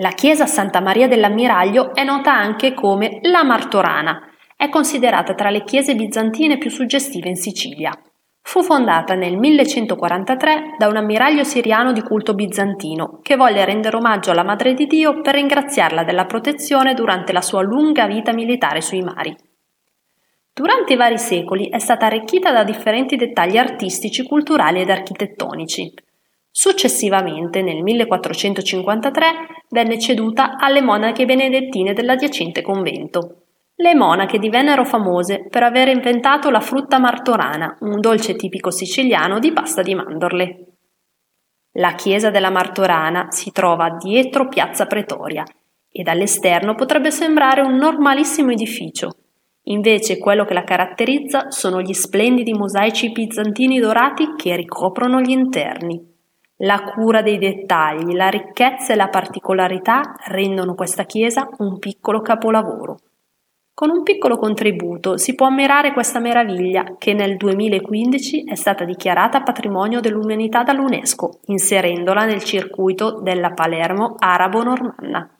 La chiesa Santa Maria dell'Ammiraglio è nota anche come la Martorana. È considerata tra le chiese bizantine più suggestive in Sicilia. Fu fondata nel 1143 da un ammiraglio siriano di culto bizantino che volle rendere omaggio alla Madre di Dio per ringraziarla della protezione durante la sua lunga vita militare sui mari. Durante i vari secoli è stata arricchita da differenti dettagli artistici, culturali ed architettonici. Successivamente, nel 1453, venne ceduta alle monache benedettine dell'adiacente convento. Le monache divennero famose per aver inventato la frutta martorana, un dolce tipico siciliano di pasta di mandorle. La chiesa della Martorana si trova dietro Piazza Pretoria e dall'esterno potrebbe sembrare un normalissimo edificio. Invece quello che la caratterizza sono gli splendidi mosaici bizantini dorati che ricoprono gli interni. La cura dei dettagli, la ricchezza e la particolarità rendono questa chiesa un piccolo capolavoro. Con un piccolo contributo si può ammirare questa meraviglia che nel 2015 è stata dichiarata patrimonio dell'umanità dall'UNESCO, inserendola nel circuito della Palermo arabo-normanna.